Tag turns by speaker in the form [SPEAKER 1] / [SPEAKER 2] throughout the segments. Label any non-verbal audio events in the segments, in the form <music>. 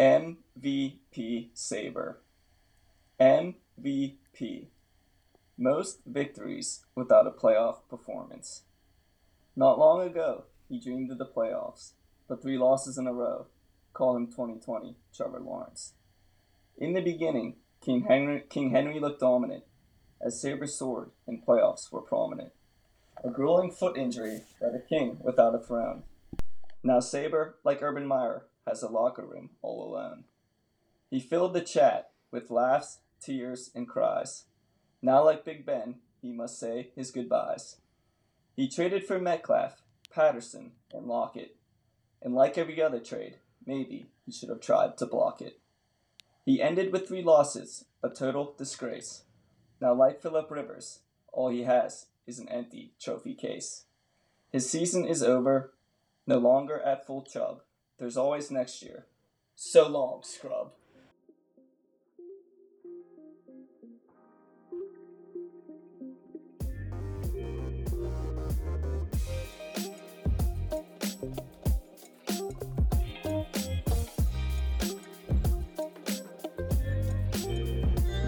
[SPEAKER 1] MVP Saber. MVP. Most victories without a playoff performance. Not long ago, he dreamed of the playoffs, but three losses in a row. Call him 2020 Trevor Lawrence. In the beginning, King Henry, King Henry looked dominant, as Saber soared and playoffs were prominent. A grueling foot injury led a king without a throne. Now Saber, like Urban Meyer, has a locker room all alone. He filled the chat with laughs, tears, and cries. Now, like Big Ben, he must say his goodbyes. He traded for Metcalf, Patterson, and Lockett. And like every other trade, maybe he should have tried to block it. He ended with three losses, a total disgrace. Now, like Philip Rivers, all he has is an empty trophy case. His season is over, no longer at full chub. There's always next year. So long, scrub.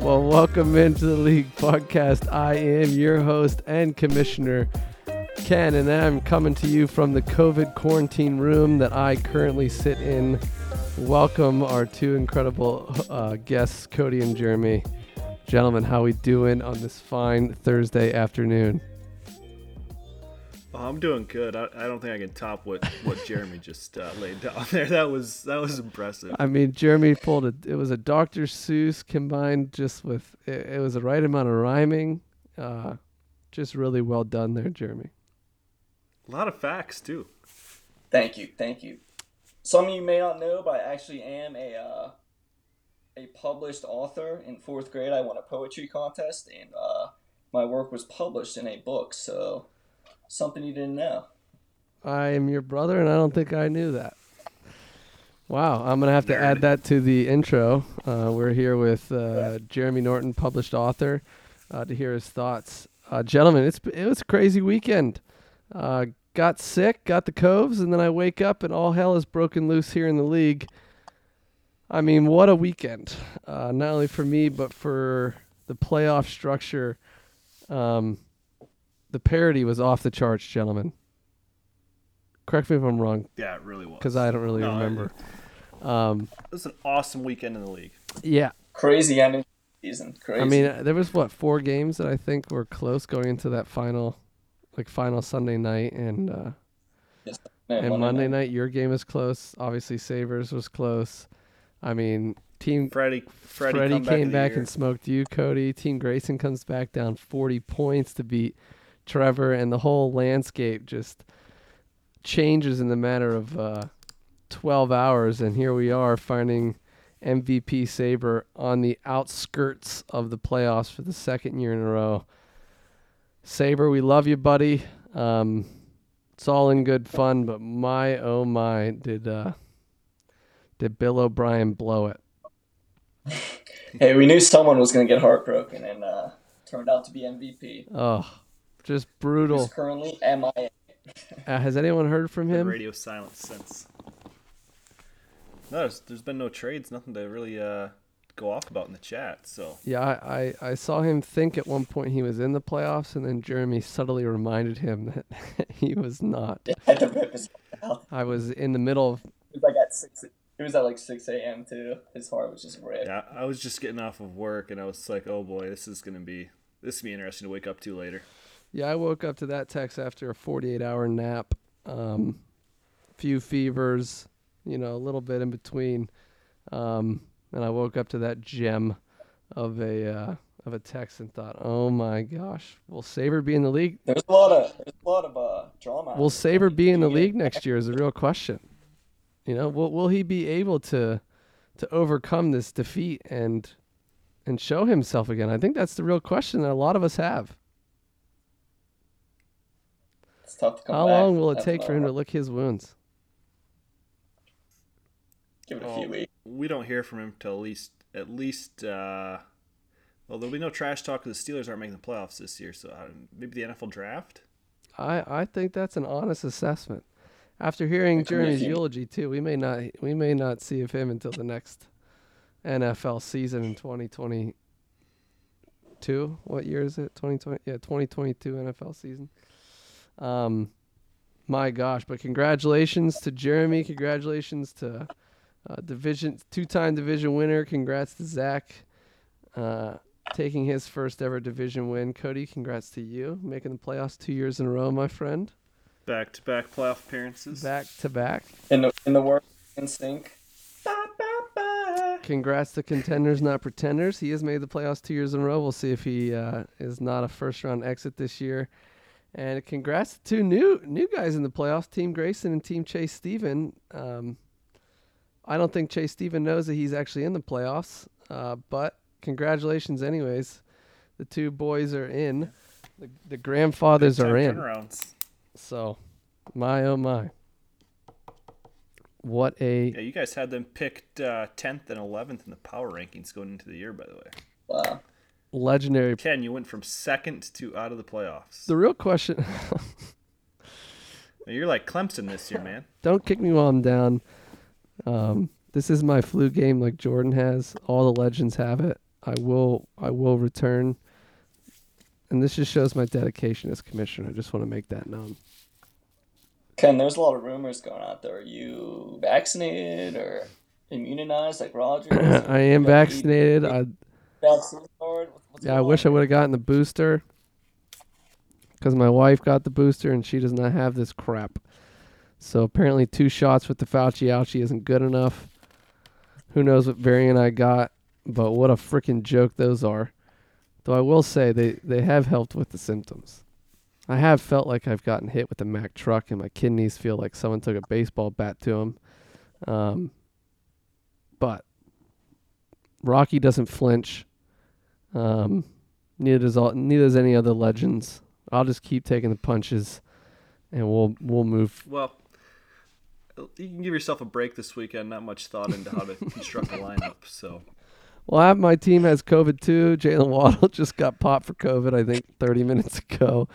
[SPEAKER 2] Well, welcome into the League Podcast. I am your host and commissioner, Ken, and I'm coming to you from the COVID quarantine room that I currently sit in. Welcome our two incredible uh, guests, Cody and Jeremy. Gentlemen, how we doing on this fine Thursday afternoon?
[SPEAKER 3] Oh, I'm doing good. I, I don't think I can top what, what Jeremy just uh, laid down there. That was that was impressive.
[SPEAKER 2] I mean, Jeremy pulled it. It was a Dr. Seuss combined just with it, it was the right amount of rhyming. Uh, just really well done there, Jeremy.
[SPEAKER 3] A lot of facts too.
[SPEAKER 1] Thank you, thank you. Some of you may not know, but I actually am a uh, a published author. In fourth grade, I won a poetry contest, and uh, my work was published in a book. So something you didn't know.
[SPEAKER 2] I am your brother, and I don't think I knew that. Wow, I'm gonna have to add that to the intro. Uh, we're here with uh, Jeremy Norton, published author, uh, to hear his thoughts. Uh, gentlemen, it's it was a crazy weekend. Uh, got sick, got the coves, and then I wake up and all hell is broken loose here in the league. I mean, what a weekend! Uh, not only for me, but for the playoff structure. Um, the parody was off the charts, gentlemen. Correct me if I'm wrong,
[SPEAKER 3] Yeah, it really was.
[SPEAKER 2] because I don't really
[SPEAKER 3] No,
[SPEAKER 2] remember. Um,
[SPEAKER 3] It was an awesome weekend in the league.
[SPEAKER 2] yeah,
[SPEAKER 1] Crazy ending to the season. Crazy.
[SPEAKER 2] I mean, uh, there was what four games that I think were close going into that final, like final Sunday night, and uh,
[SPEAKER 1] Yes,
[SPEAKER 2] and Monday, night. your game was close. Obviously, Saber's was close. I mean, team
[SPEAKER 3] Freddie, Freddie,
[SPEAKER 2] Freddie came
[SPEAKER 3] the
[SPEAKER 2] back and smoked you, Cody. Team Grayson comes back down 40 points to beat Trevor, and the whole landscape just changes in the matter of uh, 12 hours. And here we are finding MVP Saber on the outskirts of the playoffs for the second year in a row. Saber, we love you, buddy. Um, it's all in good fun, but my oh my, did uh, did Bill O'Brien blow it?
[SPEAKER 1] Hey, we knew someone was going to get heartbroken, and uh, turned out to be MVP.
[SPEAKER 2] Oh, just
[SPEAKER 1] He's
[SPEAKER 2] brutal.
[SPEAKER 1] currently MIA.
[SPEAKER 2] Uh, has anyone heard from him?
[SPEAKER 3] radio silence since. No, there's, there's been no trades, nothing to really uh, go off about in the chat. So
[SPEAKER 2] Yeah, I, I, I saw him think at one point he was in the playoffs, and then Jeremy subtly reminded him <laughs> that he was not.
[SPEAKER 1] Had to rip his out.
[SPEAKER 2] I was in the middle of.
[SPEAKER 1] It was like at six. It was at like six a.m. too. His heart was just ripped.
[SPEAKER 3] yeah, I was just getting off of work and I was like, oh boy, this is gonna be this is be interesting to wake up to later.
[SPEAKER 2] Yeah, I woke up to that text after a 48 hour nap, um, few fevers, you know, a little bit in between, um, and I woke up to that gem of a uh, of a text and thought, oh my gosh, will Saber be in the league?
[SPEAKER 1] There's a lot of there's a lot of uh, drama.
[SPEAKER 2] Will Saber be in the league next year is a real question. You know, will will he be able to to overcome this defeat and and show himself again? I think that's the real question that a lot of us have.
[SPEAKER 1] It's tough to come
[SPEAKER 2] How
[SPEAKER 1] back.
[SPEAKER 2] long will it
[SPEAKER 1] That's
[SPEAKER 2] take for him to lick his wounds?
[SPEAKER 1] Give it a
[SPEAKER 3] Oh,
[SPEAKER 1] few weeks.
[SPEAKER 3] we don't hear from him till at least at least. Uh, well, there'll be no trash talk because the Steelers aren't making the playoffs this year. So uh, maybe the NFL draft.
[SPEAKER 2] I I think that's an honest assessment. After hearing
[SPEAKER 1] It could be a
[SPEAKER 2] Jeremy's eulogy too, we may not we may not see of him until the next NFL season in 2022. What year is it? 2020. Yeah, 2022 NFL season. Um, my gosh! But congratulations to Jeremy. Congratulations to uh, division two-time division winner. Congrats to Zach. Uh, taking his first ever division win. Cody, congrats to you, making the playoffs two years in a row, my friend.
[SPEAKER 3] Back to back playoff appearances.
[SPEAKER 2] Back to back.
[SPEAKER 1] In the in the word NSYNC. Ba, ba, ba.
[SPEAKER 2] Congrats to contenders, not pretenders. He has made the playoffs two years in a row. We'll see if he uh, is not a first round exit this year. And congrats to two new new guys in the playoffs, Team Grayson and Team Chase Steven. Um, I don't think Chase Steven knows that he's actually in the playoffs, uh, but congratulations, anyways. The two boys are in. The, the grandfathers are in.
[SPEAKER 3] Turnarounds.
[SPEAKER 2] So, my oh my. What a
[SPEAKER 3] Yeah, you guys had them picked uh, 10th and 11th in the power rankings going into the year, by the way.
[SPEAKER 1] Wow.
[SPEAKER 2] legendary
[SPEAKER 3] Ken, you went from second to out of the playoffs.
[SPEAKER 2] The real question <laughs>
[SPEAKER 3] You're like Clemson this year, man.
[SPEAKER 2] don't kick me while I'm down. Um, this is my flu game like Jordan has. All the legends have it. I will I will return. And this just shows my dedication as commissioner. I just want to make that known.
[SPEAKER 1] Ken, there's a lot of rumors going out there. Are you vaccinated or immunized like Rodgers? <clears throat>
[SPEAKER 2] I am vaccinated. I
[SPEAKER 1] Vaccine card?
[SPEAKER 2] Yeah, I wish I would have gotten the booster because my wife got the booster and she does not have this crap. So apparently, two shots with the Fauci ouchie isn't good enough. Who knows what variant I got? But what a freaking joke those are. Though I will say they they have helped with the symptoms. I have felt like I've gotten hit with a Mack truck and my kidneys feel like someone took a baseball bat to them. Um, but Rocky doesn't flinch. Um, neither does all, neither does any other legends. I'll just keep taking the punches, and we'll we'll move.
[SPEAKER 3] Well, you can give yourself a break this weekend. Not much thought into how to construct a lineup. So
[SPEAKER 2] Well, I, my team has COVID too. Jaylen Waddle <laughs> just got popped for COVID, I think, 30 minutes ago.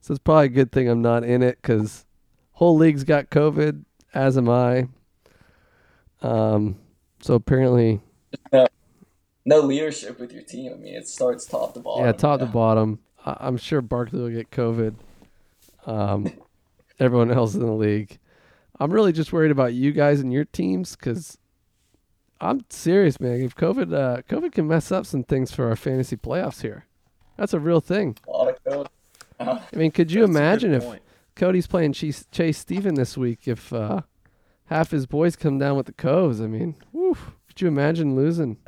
[SPEAKER 2] So it's probably a good thing I'm not in it because whole league's got COVID, as am I. Um, so apparently,
[SPEAKER 1] No leadership with your team. I mean, it starts top to bottom.
[SPEAKER 2] yeah, top
[SPEAKER 1] you
[SPEAKER 2] to bottom. I, I'm sure Barkley will get COVID. Um, everyone else in the league. I'm really just worried about you guys and your teams because I'm serious, man. If COVID, uh, COVID can mess up some things for our fantasy playoffs here. That's a real thing.
[SPEAKER 1] A lot of code.
[SPEAKER 2] I mean, could you
[SPEAKER 3] that's
[SPEAKER 2] imagine if. Cody's playing Chase, Chase Steven this week? If uh, half his boys come down with the coves, I mean, whew, could you imagine losing?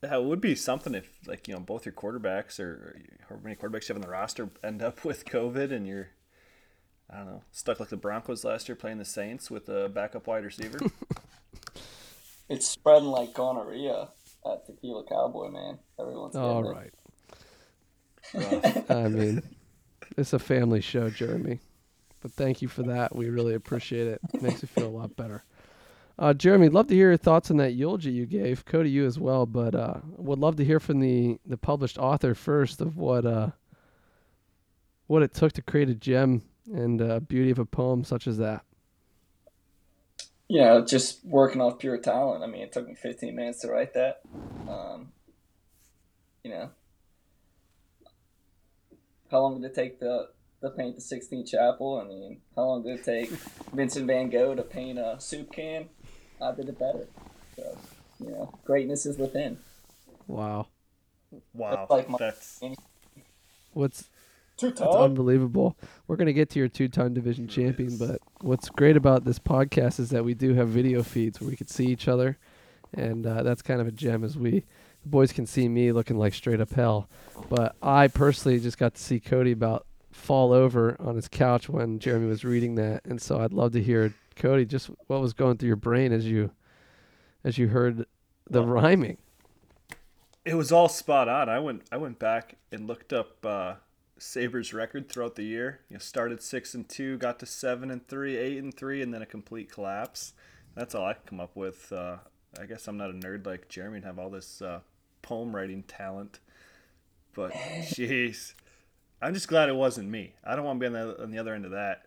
[SPEAKER 3] That would be something if, like, you know, both your quarterbacks or, or however many quarterbacks you have on the roster end up with COVID and you're, I don't know, stuck like the Broncos last year playing the Saints with a backup wide receiver. <laughs>
[SPEAKER 1] It's spreading like gonorrhea at Tequila Cowboy, man. Everyone's
[SPEAKER 2] All
[SPEAKER 1] getting it.
[SPEAKER 2] right. <laughs>
[SPEAKER 3] Rough.
[SPEAKER 2] I mean, it's a family show, Jeremy. But thank you for that. We really appreciate it. it makes me feel a lot better. Uh, Jeremy, love to hear your thoughts on that eulogy you gave. Cody, you as well. But uh, would love to hear from the, the published author first of what uh, what it took to create a gem and uh, beauty of a poem such as that.
[SPEAKER 1] Yeah, just working off pure talent. I mean, it took me 15 minutes to write that. Um, you know, how long did it take to, to paint the 16th chapel? I mean, how long did it take <laughs> Vincent Van Gogh to paint a soup can? I did it better. So, you know, greatness is within.
[SPEAKER 2] Wow.
[SPEAKER 3] Wow.
[SPEAKER 1] That's like my-
[SPEAKER 3] That's
[SPEAKER 2] What's
[SPEAKER 1] Two
[SPEAKER 2] That's unbelievable. We're gonna get to your two-time division champion, but what's great about this podcast is that we do have video feeds where we can see each other, and uh, that's kind of a gem. As we, the boys can see me looking like straight up hell, but I personally just got to see Cody about fall over on his couch when Jeremy was reading that, and so I'd love to hear Cody just what was going through your brain as you, as you heard the
[SPEAKER 3] Well,
[SPEAKER 2] rhyming.
[SPEAKER 3] it was all spot on. I went I went back and looked up uh, Saber's record throughout the year. You know, started six and two, got to seven and three, eight and three, and then a complete collapse. That's all I could come up with. Uh, I guess I'm not a nerd like Jeremy and have all this uh, poem writing talent, but <laughs> jeez, I'm just glad it wasn't me. I don't want to be on the on the other end of that.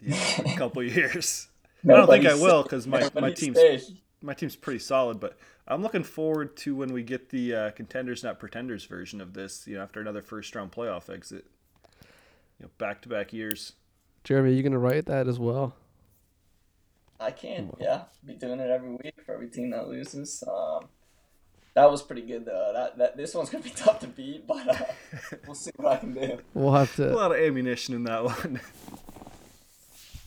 [SPEAKER 3] you know, a couple <laughs> years. I don't think I will because my, my team's
[SPEAKER 1] safe.
[SPEAKER 3] My team's pretty solid. But I'm looking forward to when we get the uh, contenders not pretenders version of this. You know, after another first round playoff exit. You know, back to back years.
[SPEAKER 2] Jeremy, are you gonna write that as well?
[SPEAKER 1] I can, yeah. Be doing it every week for every team that loses. Um, that was pretty good though. That that this one's gonna be <laughs> tough to beat, but uh, <laughs> we'll see what I can do.
[SPEAKER 2] We'll have to.
[SPEAKER 3] A lot of ammunition in that <laughs> one.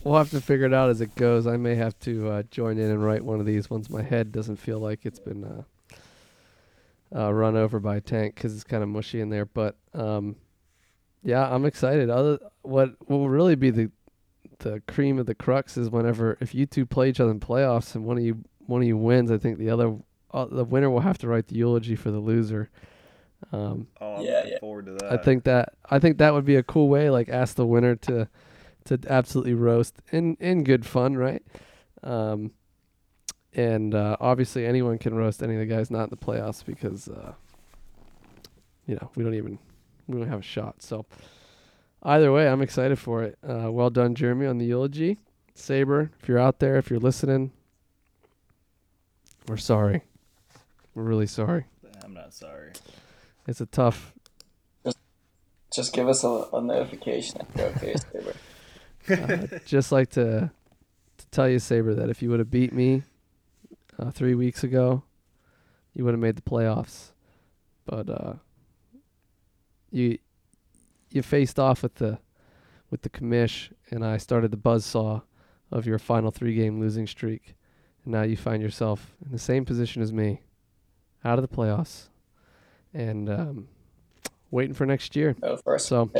[SPEAKER 2] We'll have to figure it out as it goes. I may have to uh, join in and write one of these once my head doesn't feel like it's been uh, uh, run over by a tank because it's kind of mushy in there. But um, yeah, I'm excited. Other what will really be the the cream of the crux is whenever if you two play each other in playoffs and one of you one of you wins, I think the other uh, the winner will have to write the eulogy for the loser. Um,
[SPEAKER 3] Oh, I'm
[SPEAKER 1] Yeah,
[SPEAKER 3] looking
[SPEAKER 1] yeah.
[SPEAKER 3] forward to that.
[SPEAKER 2] I think that I think that would be a cool way, like ask the winner to to absolutely roast in in good fun, right? Um, and uh, obviously anyone can roast any of the guys not in the playoffs because uh, you know we don't even we don't have a shot. So either way, I'm excited for it. Uh, well done, Jeremy, on the eulogy. Saber, if you're out there, if you're listening, we're sorry. We're really sorry.
[SPEAKER 3] I'm not sorry.
[SPEAKER 2] It's a tough
[SPEAKER 1] Just give us a, a notification okay, Saber.
[SPEAKER 2] Uh, <laughs> just like to to tell you, Saber, that if you would have beat me uh, three weeks ago, you would have made the playoffs. But uh, you you faced off with the with the commish, and I started the buzzsaw of your final three game losing streak, and now you find yourself in the same position as me, out of the playoffs, and um, waiting for next year.
[SPEAKER 1] First.
[SPEAKER 2] So.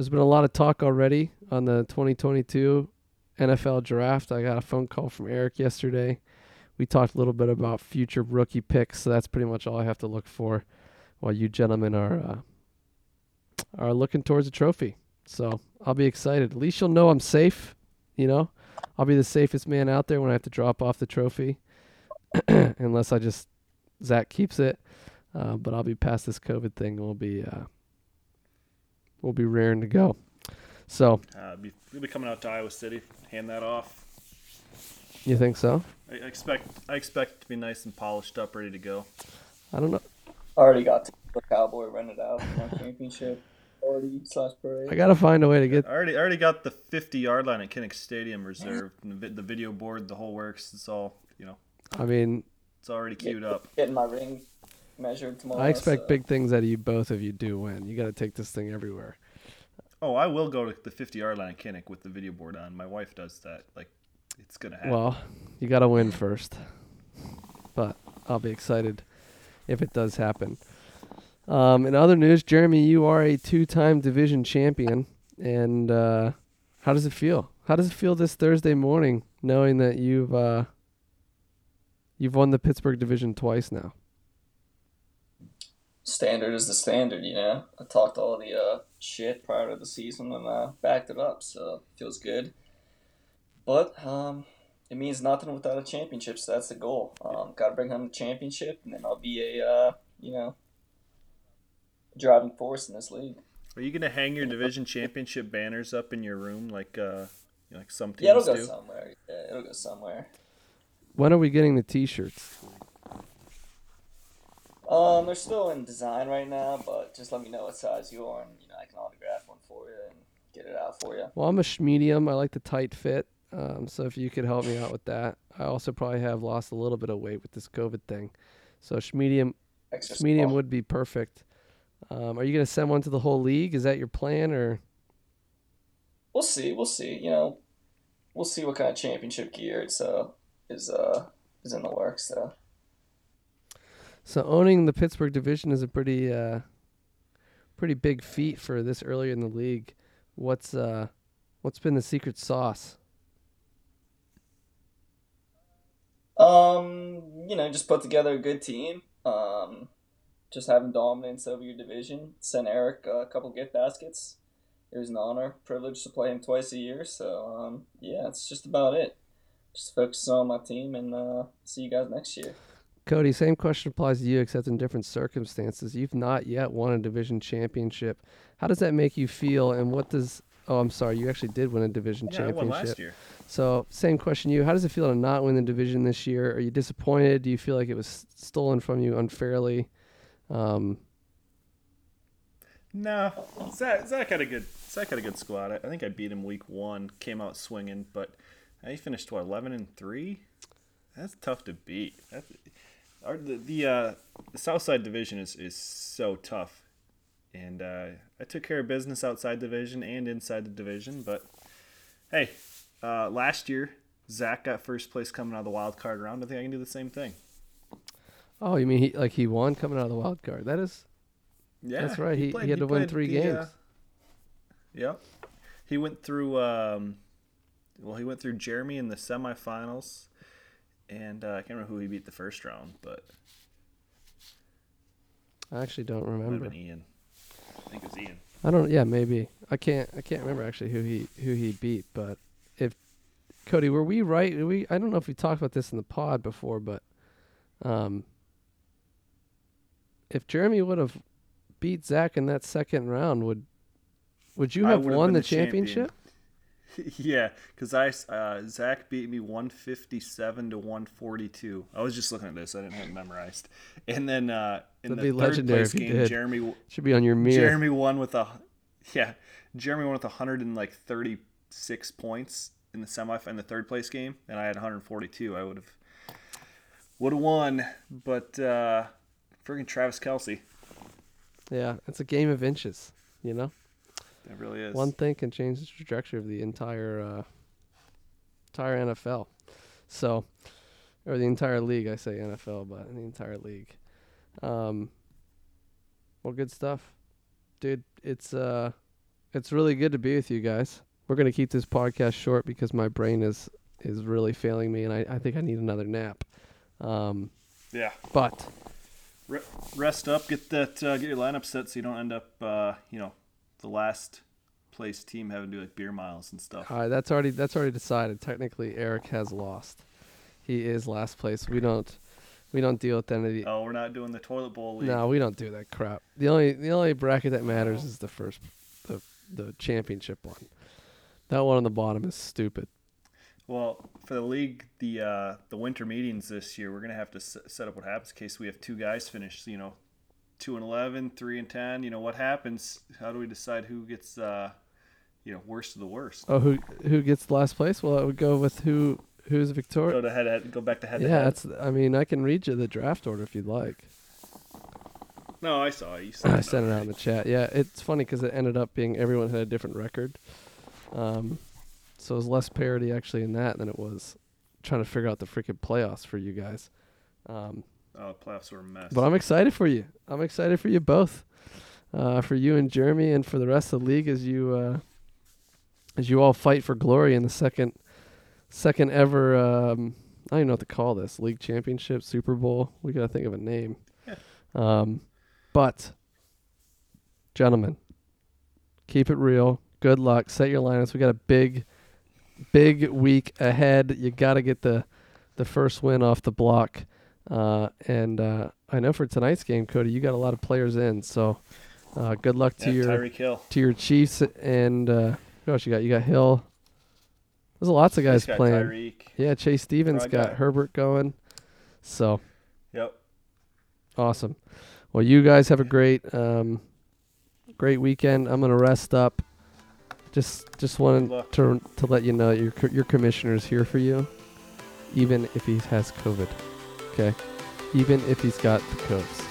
[SPEAKER 2] There's been a lot of talk already on the 2022 NFL draft. I got a phone call from Eric yesterday. We talked a little bit about future rookie picks, so that's pretty much all I have to look for while you gentlemen are uh, are looking towards a trophy. So I'll be excited. At least you'll know I'm safe. You know, I'll be the safest man out there when I have to drop off the trophy, <clears throat> unless I just Zach keeps it. Uh, but I'll be past this COVID thing. We'll be uh, we'll be raring to go. So
[SPEAKER 3] Uh, be, we'll be coming out to Iowa City, hand that off.
[SPEAKER 2] you think so?
[SPEAKER 3] I I expect I expect to be nice and polished up, ready to go.
[SPEAKER 2] I don't know.
[SPEAKER 1] Already got the Cowboy rented out for my championship <laughs> party slash parade.
[SPEAKER 2] I gotta find a way to get.
[SPEAKER 3] I already I already got the 50 yard line at Kinnick Stadium reserved, and the, the video board, the whole works. It's all you know.
[SPEAKER 2] I mean,
[SPEAKER 3] It's already queued up.
[SPEAKER 1] Getting my ring measured tomorrow.
[SPEAKER 2] I expect
[SPEAKER 1] so-
[SPEAKER 2] big things out of you both if you do win. You got to take this thing everywhere.
[SPEAKER 3] Oh, I will go to the 50 yard line at Kinnick with the video board on. My wife does that. Like, it's gonna happen.
[SPEAKER 2] Well, you got to win first. But I'll be excited if it does happen. Um, in other news, Jeremy, you are a two-time division champion, and uh, how does it feel? How does it feel this Thursday morning, knowing that you've uh, you've won the Pittsburgh division twice now?
[SPEAKER 1] Standard is the standard, you know. I talked all the uh, shit prior to the season and uh, backed it up, so it feels good. But um, it means nothing without a championship, so that's the goal. Um, Got to bring home the championship, and then I'll be a uh, you know driving force in this league.
[SPEAKER 3] Are you gonna hang your division championship banners up in your room like uh like some teams
[SPEAKER 1] Yeah, it'll go
[SPEAKER 3] do?
[SPEAKER 1] somewhere. Yeah, it'll go somewhere.
[SPEAKER 2] When are we getting the T-shirts?
[SPEAKER 1] Um, they're still in design right now, but just let me know what size you are, and you know I can autograph one for you and get it out for you.
[SPEAKER 2] Well, I'm a medium. I like the tight fit. Um, so if you could help me out with that, I also probably have lost a little bit of weight with this COVID thing. So medium, medium would be perfect. Um, are you gonna send one to the whole league? Is that your plan, or
[SPEAKER 1] We'll see. We'll see. You know, we'll see what kind of championship gear it's uh is uh is in the works. So
[SPEAKER 2] so owning the Pittsburgh division is a pretty, uh, pretty big feat for this early in the league. What's uh, what's been the secret sauce?
[SPEAKER 1] um, you know, just put together a good team. Um, just having dominance over your division. Sent Eric a couple gift baskets. It was an honor, privilege to play him twice a year. So um, yeah, it's just about it. Just focus on my team and uh, see you guys next year.
[SPEAKER 2] Cody, same question applies to you, except in different circumstances. You've not yet won a division championship. How does that make you feel, and what does Oh, I'm sorry. You actually did win a division
[SPEAKER 3] Yeah, I won
[SPEAKER 2] championship.
[SPEAKER 3] last year.
[SPEAKER 2] So, same question to you. How does it feel to not win the division this year? Are you disappointed? Do you feel like it was stolen from you unfairly? Um,
[SPEAKER 3] No, Zach, Zach had a good Zach had a good squad. I, I think I beat him week one. Came out swinging, but he finished what eleven and three. That's tough to beat. That's, our the the, uh, the Southside division is is so tough, and uh, I took care of business outside division and inside the division. But hey, uh, last year Zach got first place coming out of the wild card round. I think I can do the same thing.
[SPEAKER 2] oh, you mean he like he won coming out of the wild card? That is
[SPEAKER 3] Yeah,
[SPEAKER 2] That's right. He- he had to win three games.
[SPEAKER 3] yep. He went through. Um, well, he went through Jeremy in the semifinals, and uh, I can't remember who he beat the first round, but
[SPEAKER 2] I actually don't
[SPEAKER 3] it
[SPEAKER 2] remember.
[SPEAKER 3] been Ian. I think it was Ian.
[SPEAKER 2] I don't. Yeah, maybe. I can't. I can't remember actually who he who he beat. But if Cody, were we right? Were We I don't know if we talked about this in the pod before, but um, if Jeremy would have beat Zach in that second round, would would you have won the
[SPEAKER 3] championship? champion. <laughs> yeah, because I uh, Zach beat me one fifty seven to one forty two. I was just looking at this; I didn't have it memorized. And then uh, in
[SPEAKER 2] That'd be
[SPEAKER 3] the third
[SPEAKER 2] legendary
[SPEAKER 3] place game,
[SPEAKER 2] did.
[SPEAKER 3] Jeremy
[SPEAKER 2] Should be on your mirror.
[SPEAKER 3] Jeremy won with a yeah. Jeremy won with hundred and like thirty six points in the semi in the third place game, and I had 142. I would have would have won, but uh, friggin' Travis Kelce.
[SPEAKER 2] Yeah, it's a game of inches. You know,
[SPEAKER 3] It really is.
[SPEAKER 2] one thing can change the trajectory of the entire uh, entire NFL. So, or the entire league. I say NFL, but the entire league. Um, well, good stuff, dude. It's uh, it's really good to be with you guys. We're gonna keep this podcast short because my brain is is really failing me, and I, I think I need another nap. Um,
[SPEAKER 3] yeah.
[SPEAKER 2] but
[SPEAKER 3] rest up, get that, uh, get your lineup set so you don't end up, uh, you know, the last place team having to do like beer miles and stuff.
[SPEAKER 2] uh, that's already that's already decided. Technically, Eric has lost. He is last place. We don't we don't deal with any of the
[SPEAKER 3] Oh, we're not doing the toilet bowl league.
[SPEAKER 2] No, we don't do that crap. The only the only bracket that matters is the first the the championship one. That one on the bottom is stupid.
[SPEAKER 3] Well, for the league, the uh, the winter meetings this year, we're gonna have to s- set up what happens in case we have two guys finish. You know, two and 11, 3 and ten. You know what happens? How do we decide who gets, uh, you know, worst of the worst?
[SPEAKER 2] Oh, who who gets last place? Well, I would go with who who's
[SPEAKER 3] Go to head, head go back to head. to
[SPEAKER 2] Yeah,
[SPEAKER 3] head.
[SPEAKER 2] that's. I mean, I can read you the draft order if you'd like.
[SPEAKER 3] No, I saw it. You <clears throat>
[SPEAKER 2] I sent it out in the chat. Yeah, it's funny because it ended up being everyone had a different record. Um, so it was less parity actually in that than it was trying to figure out the freaking playoffs for you guys. Um,
[SPEAKER 3] Oh, playoffs were a mess.
[SPEAKER 2] But I'm excited for you. I'm excited for you both, uh, for you and Jeremy, and for the rest of the league as you uh, as you all fight for glory in the second second ever. Um, I don't even know what to call this league championship, Super Bowl. We gotta think of a name.
[SPEAKER 3] Yeah.
[SPEAKER 2] Um, but gentlemen, keep it real. Good luck. Set your lineups. We got a big, big week ahead. You got to get the the first win off the block. Uh, and uh, I know for tonight's game, Cody, you got a lot of players in. So uh, good luck to
[SPEAKER 3] yeah,
[SPEAKER 2] your
[SPEAKER 3] Hill.
[SPEAKER 2] to your Chiefs and uh, who else you got? You got Hill. There's lots of guys playing.
[SPEAKER 3] Tyreek.
[SPEAKER 2] Yeah, Chase Stevens got. Herbert going. So
[SPEAKER 3] Yep.
[SPEAKER 2] awesome. Well, you guys have a great um, great weekend. I'm gonna rest up. Just just wanted to to let you know your your commissioner's here for you, even if he has COVID. Okay, even if he's got the codes.